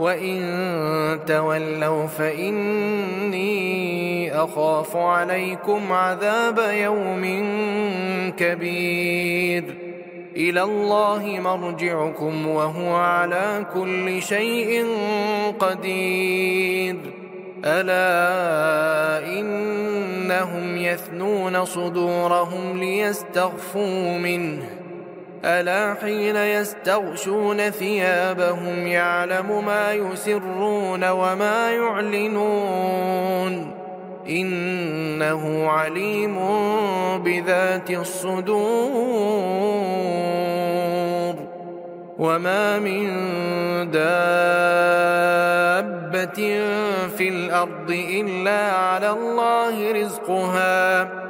وإن تولوا فإني أخاف عليكم عذاب يوم كبير إلى الله مرجعكم وهو على كل شيء قدير ألا إنهم يثنون صدورهم ليستغفوا منه ألا حين يستغشون ثيابهم يعلم ما يسرون وما يعلنون إنه عليم بذات الصدور وما من دابة في الأرض إلا على الله رزقها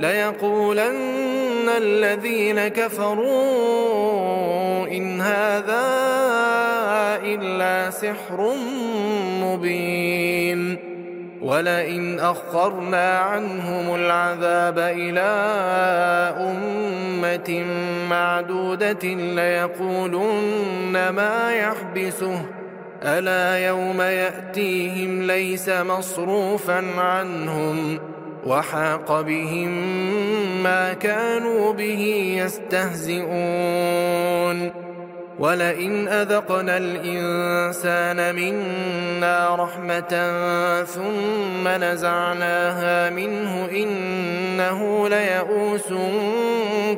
ليقولن الذين كفروا إن هذا إلا سحر مبين ولئن أخرنا عنهم العذاب إلى أمة معدودة ليقولن ما يحبسه. ألا يوم يأتيهم ليس مصروفا عنهم. وحاق بهم ما كانوا به يستهزئون. ولئن أذقنا الإنسان منا رحمة ثم نزعناها منه إنه ليئوس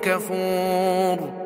كفور.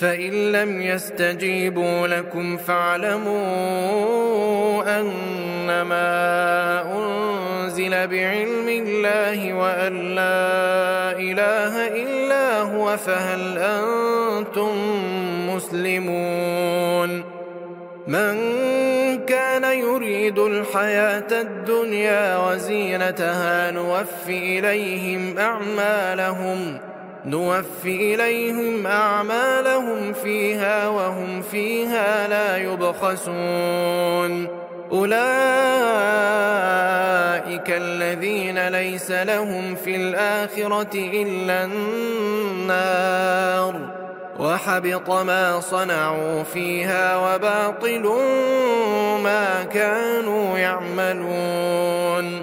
فإن لم يستجيبوا لكم فاعلموا أنما أنزل بعلم الله وأن لا إله إلا هو فهل أنتم مسلمون من كان يريد الحياة الدنيا وزينتها نوفي إليهم أعمالهم نوفي إليهم أعمالهم فيها وهم فيها لا يبخسون. أولئك الذين ليس لهم في الآخرة إلا النار. وحبط ما صنعوا فيها وباطل ما كانوا يعملون.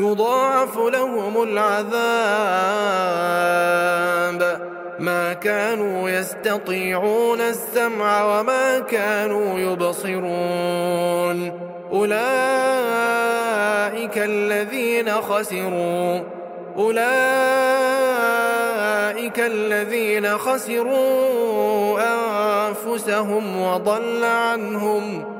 يضاعف لهم العذاب. ما كانوا يستطيعون السمع وما كانوا يبصرون. أولئك الذين خسروا. أولئك الذين خسروا أنفسهم وضل عنهم.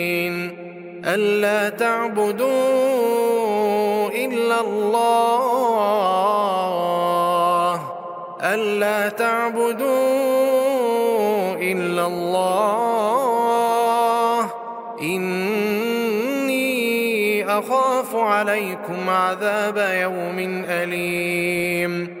ألا تعبدوا إلا الله. ألا تعبدوا إلا الله. إني أخاف عليكم عذاب يوم أليم.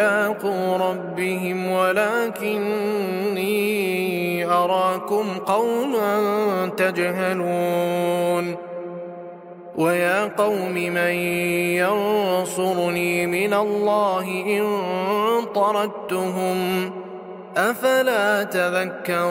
ملاقو ربهم ولكني أراكم قوما تجهلون. ويا قوم من ينصرني من الله إن طردتهم أفلا تذكرون؟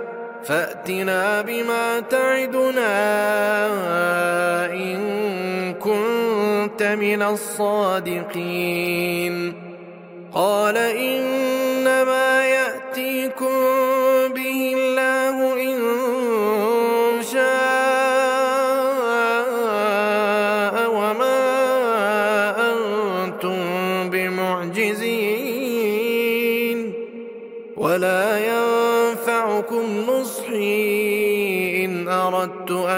فأتنا بما تعدنا إن كنت من الصادقين. قال إنما يأتيكم به الله إن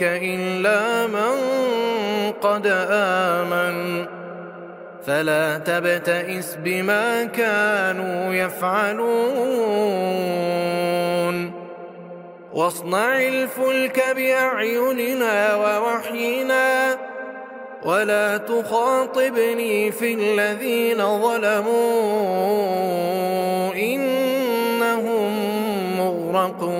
قومك إلا من قد آمن. فلا تبتئس بما كانوا يفعلون. واصنع الفلك بأعيننا ووحينا. ولا تخاطبني في الذين ظلموا. إنهم مغرقون.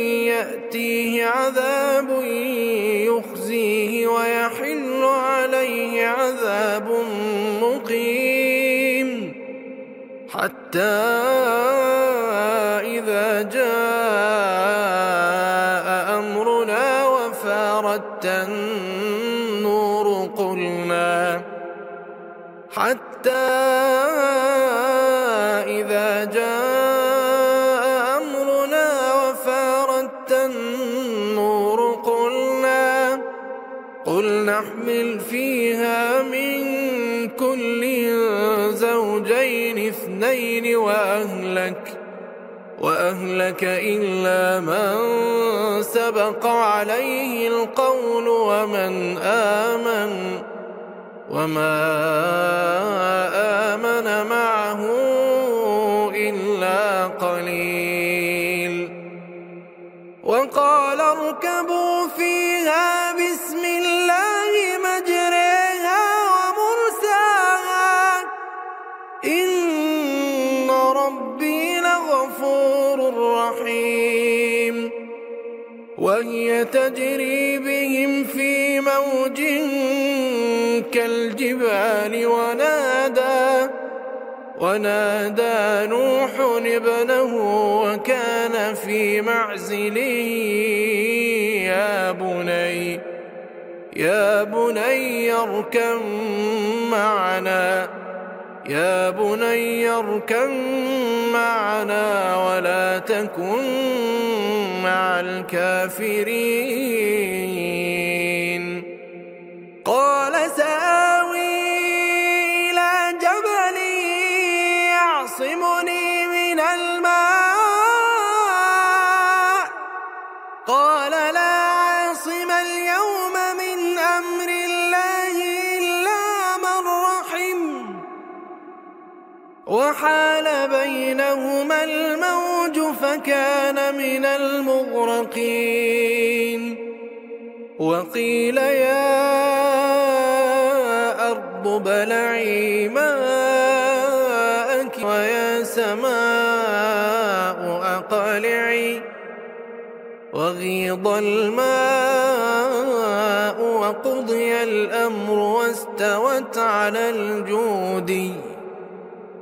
يأتيه عذاب يخزيه ويحل عليه عذاب مقيم. حتى إذا جاء أمرنا وفاردت النور قلنا حتى قل نحمل فيها من كل زوجين اثنين وأهلك وأهلك إلا من سبق عليه القول ومن آمن وما آمن معه إلا قليل. وقال اركبوا وهي تجري بهم في موج كالجبال ونادى ونادى نوح ابنه وكان في معزل يا بني يا بني اركم معنا يا بني اركم معنا ولا تكن مع الكافرين. قال سآوي إلى جبل يعصمني من الماء. قال لا عاصم اليوم من أمر الله إلا من رحم. وحال بينهما الموج فكان من المغرقين. وقيل يا أرض بلعي ماءك ويا سماء أقلعي. وغيض الماء وقضي الأمر واستوت على الجود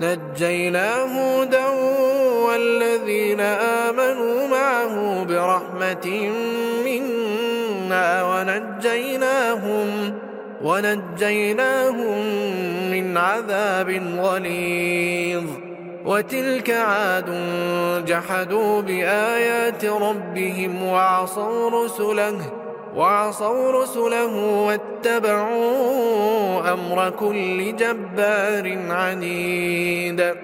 نجينا هودا والذين آمنوا معه برحمة منا ونجيناهم ونجيناهم من عذاب غليظ. وتلك عاد جحدوا بآيات ربهم وعصوا رسله وعصوا رسله واتبعوا أمر كل جبار عنيد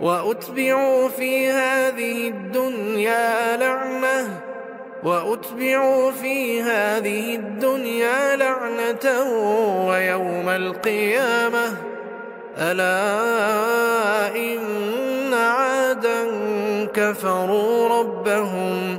وأتبعوا في هذه الدنيا لعنة وأتبعوا في هذه الدنيا لعنة ويوم القيامة. ألا إن عادا كفروا ربهم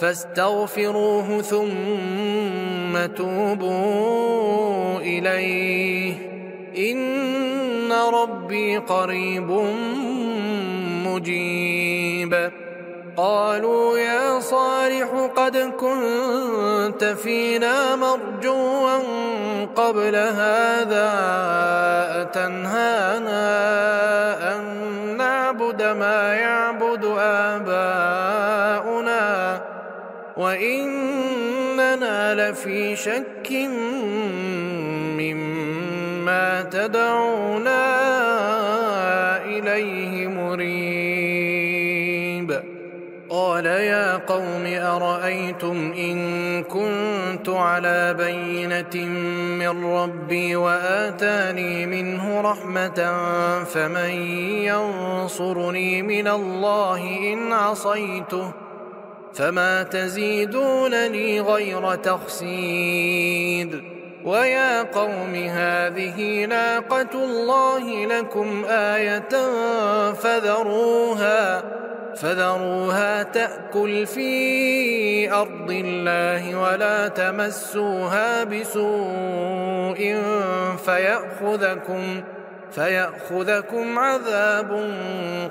فاستغفروه ثم توبوا إليه. إن ربي قريب مجيب. قالوا يا صالح قد كنت فينا مرجوا قبل هذا أتنهانا أن نعبد ما يعبد آباؤنا وإننا لفي شك مما تدعونا إليه مريب. قال يا قوم أرأيتم إن كنت على بينة من ربي وآتاني منه رحمة فمن ينصرني من الله إن عصيته فما تزيدونني غير تخسيد ويا قوم هذه ناقة الله لكم آية فذروها فذروها تأكل في أرض الله ولا تمسوها بسوء فيأخذكم فيأخذكم عذاب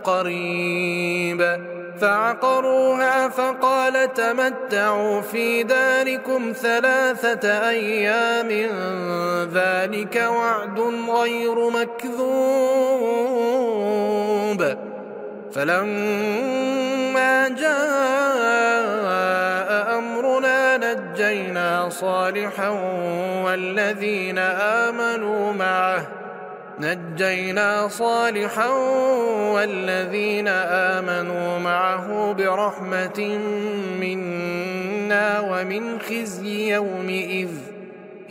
قريب فعقروها فقال تمتعوا في داركم ثلاثة أيام. ذلك وعد غير مكذوب. فلما جاء أمرنا نجينا صالحا والذين آمنوا معه. نجينا صالحا والذين آمنوا معه برحمة منا ومن خزي يومئذ.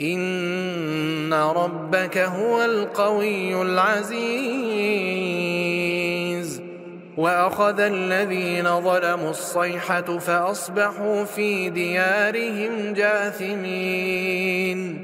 إن ربك هو القوي العزيز. وأخذ الذين ظلموا الصيحة فأصبحوا في ديارهم جاثمين.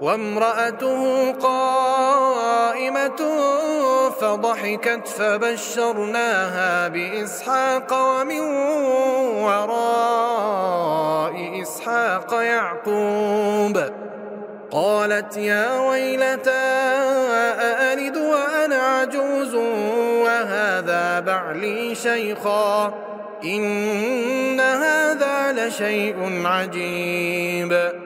وامرأته قائمة فضحكت فبشرناها بإسحاق ومن وراء إسحاق يعقوب. قالت يا ويلتى أألد وأنا عجوز وهذا بعلي شيخا؟ إن هذا لشيء عجيب.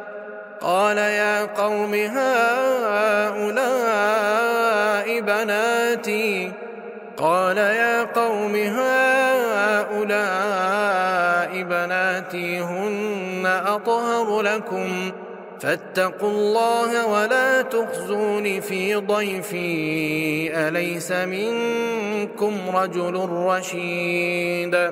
قال يا قوم هؤلاء بناتي. قال يا قوم هؤلاء بناتي هن أطهر لكم. فاتقوا الله ولا تخزون في ضيفي. أليس منكم رجل رشيد؟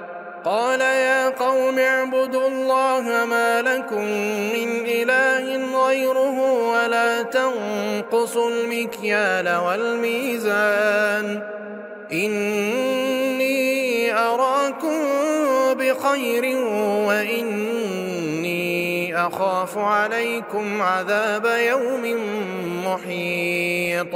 قال يا قوم اعبدوا الله ما لكم من إله غيره ولا تنقصوا المكيال والميزان. إني أراكم بخير وإني أخاف عليكم عذاب يوم محيط.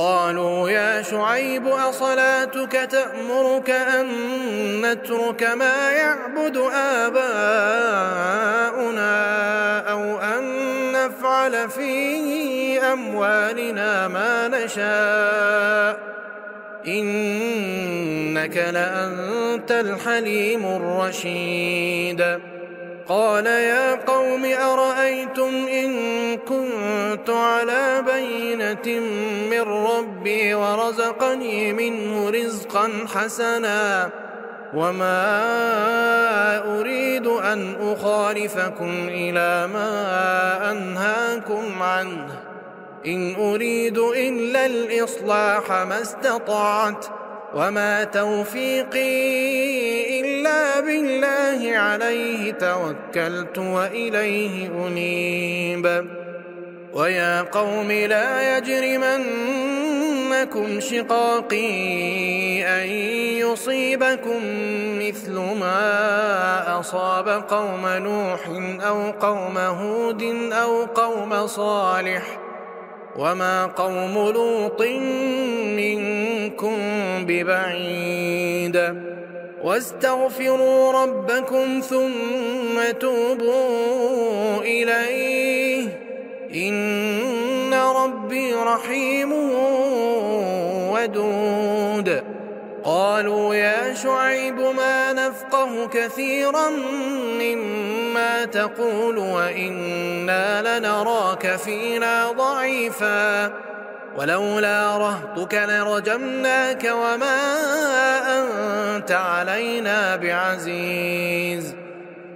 قالوا يا شعيب أصلاتك تأمرك أن نترك ما يعبد آباؤنا أو أن نفعل في أموالنا ما نشاء؟ إنك لأنت الحليم الرشيد. قال يا قوم أرأيتم إن كنت على بينة من ربي ورزقني منه رزقا حسنا وما أريد أن أخالفكم إلى ما أنهاكم عنه. إن أريد إلا الإصلاح ما استطعت وما توفيقي إلا بالله عليه توكلت وإليه أنيب. ويا قوم لا يجرمنكم شقاقي أن يصيبكم مثل ما أصاب قوم نوح أو قوم هود أو قوم صالح وما قوم لوط منكم ببعيد واستغفروا ربكم ثم توبوا إليه إن ربي رحيم ودود. قالوا يا شعيب ما نفقه كثيرا مما تقول وإنا لنراك فينا ضعيفاً. ولولا رهطك لرجمناك وما أنت علينا بعزيز.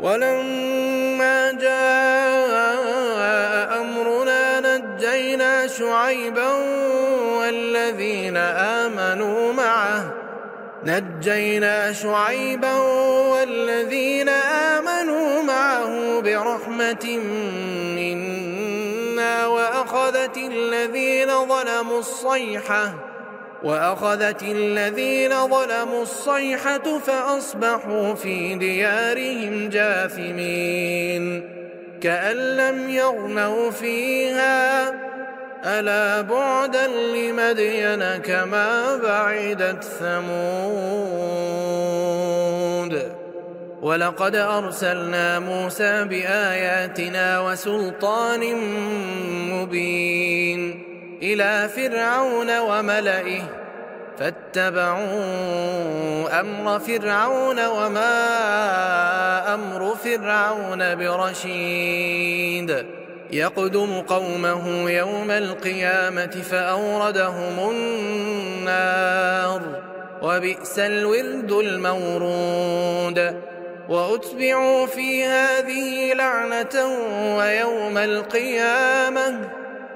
ولما جاء أمرنا نجينا شعيبا والذين آمنوا معه. نجينا شعيبا والذين آمنوا معه برحمة منا وأخذت الذين ظلموا الصيحة. وأخذت الذين ظلموا الصيحة فأصبحوا في ديارهم جاثمين كأن لم يغنوا فيها. ألا بعدا لمدين كما بعدت ثمود. ولقد أرسلنا موسى بآياتنا وسلطان مبين. إلى فرعون وملئه فاتبعوا أمر فرعون وما أمر فرعون برشيد. يقدم قومه يوم القيامة فأوردهم النار وبئس الورد المورود. وأتبعوا في هذه لعنة ويوم القيامة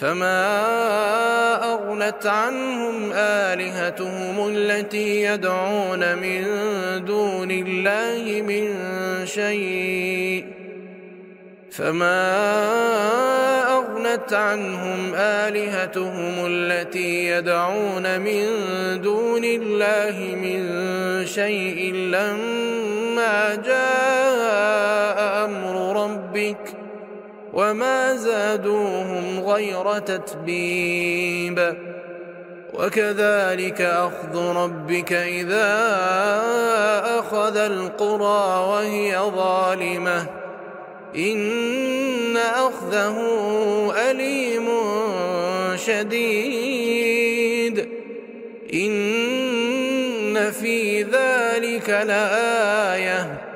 فما أغنت عنهم آلهتهم التي يدعون من دون الله من شيء فما أغنت عنهم آلهتهم التي يدعون من دون الله من شيء لما جاء أمر ربك وما زادوهم غير تتبيب وكذلك أخذ ربك إذا أخذ القرى وهي ظالمة إن أخذه أليم شديد إن في ذلك لآية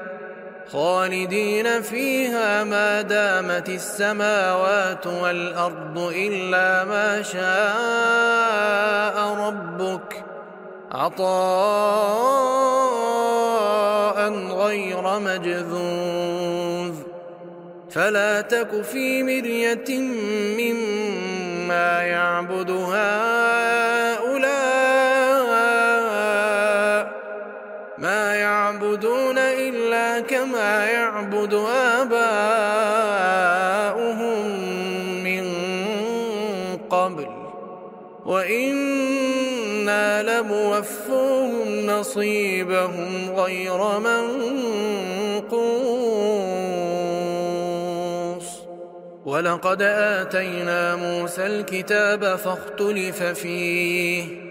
خالدين فيها ما دامت السماوات والأرض إلا ما شاء ربك. عطاء غير مجذوذ. فلا تك في مرية مما يعبد هؤلاء كما يعبد آباؤهم من قبل وإنا لموفوهم نصيبهم غير منقوص. ولقد آتينا موسى الكتاب فاختلف فيه.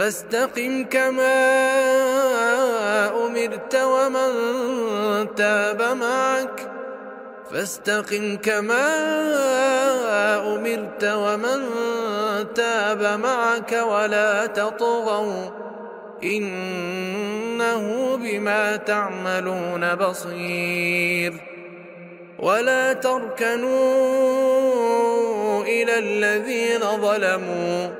فاستقم كما أمرت ومن تاب معك. فاستقم كما أمرت ومن تاب معك ولا تطغوا. إنه بما تعملون بصير. ولا تركنوا إلى الذين ظلموا.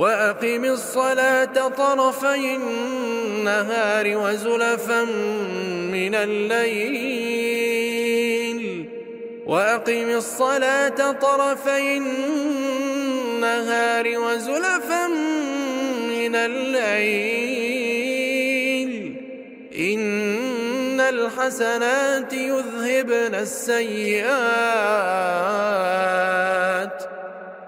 وأقم الصلاة طرفي النهار وزلفا من الليل. وأقم الصلاة طرفي النهار وزلفا من الليل. إن الحسنات يذهبن السيئات.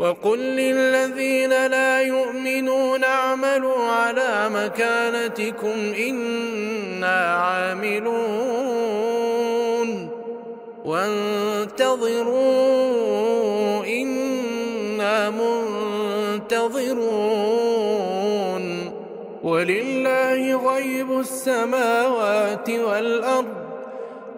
وقل للذين لا يؤمنون اعملوا على مكانتكم إنا عاملون وانتظروا إنا منتظرون ولله غيب السماوات والأرض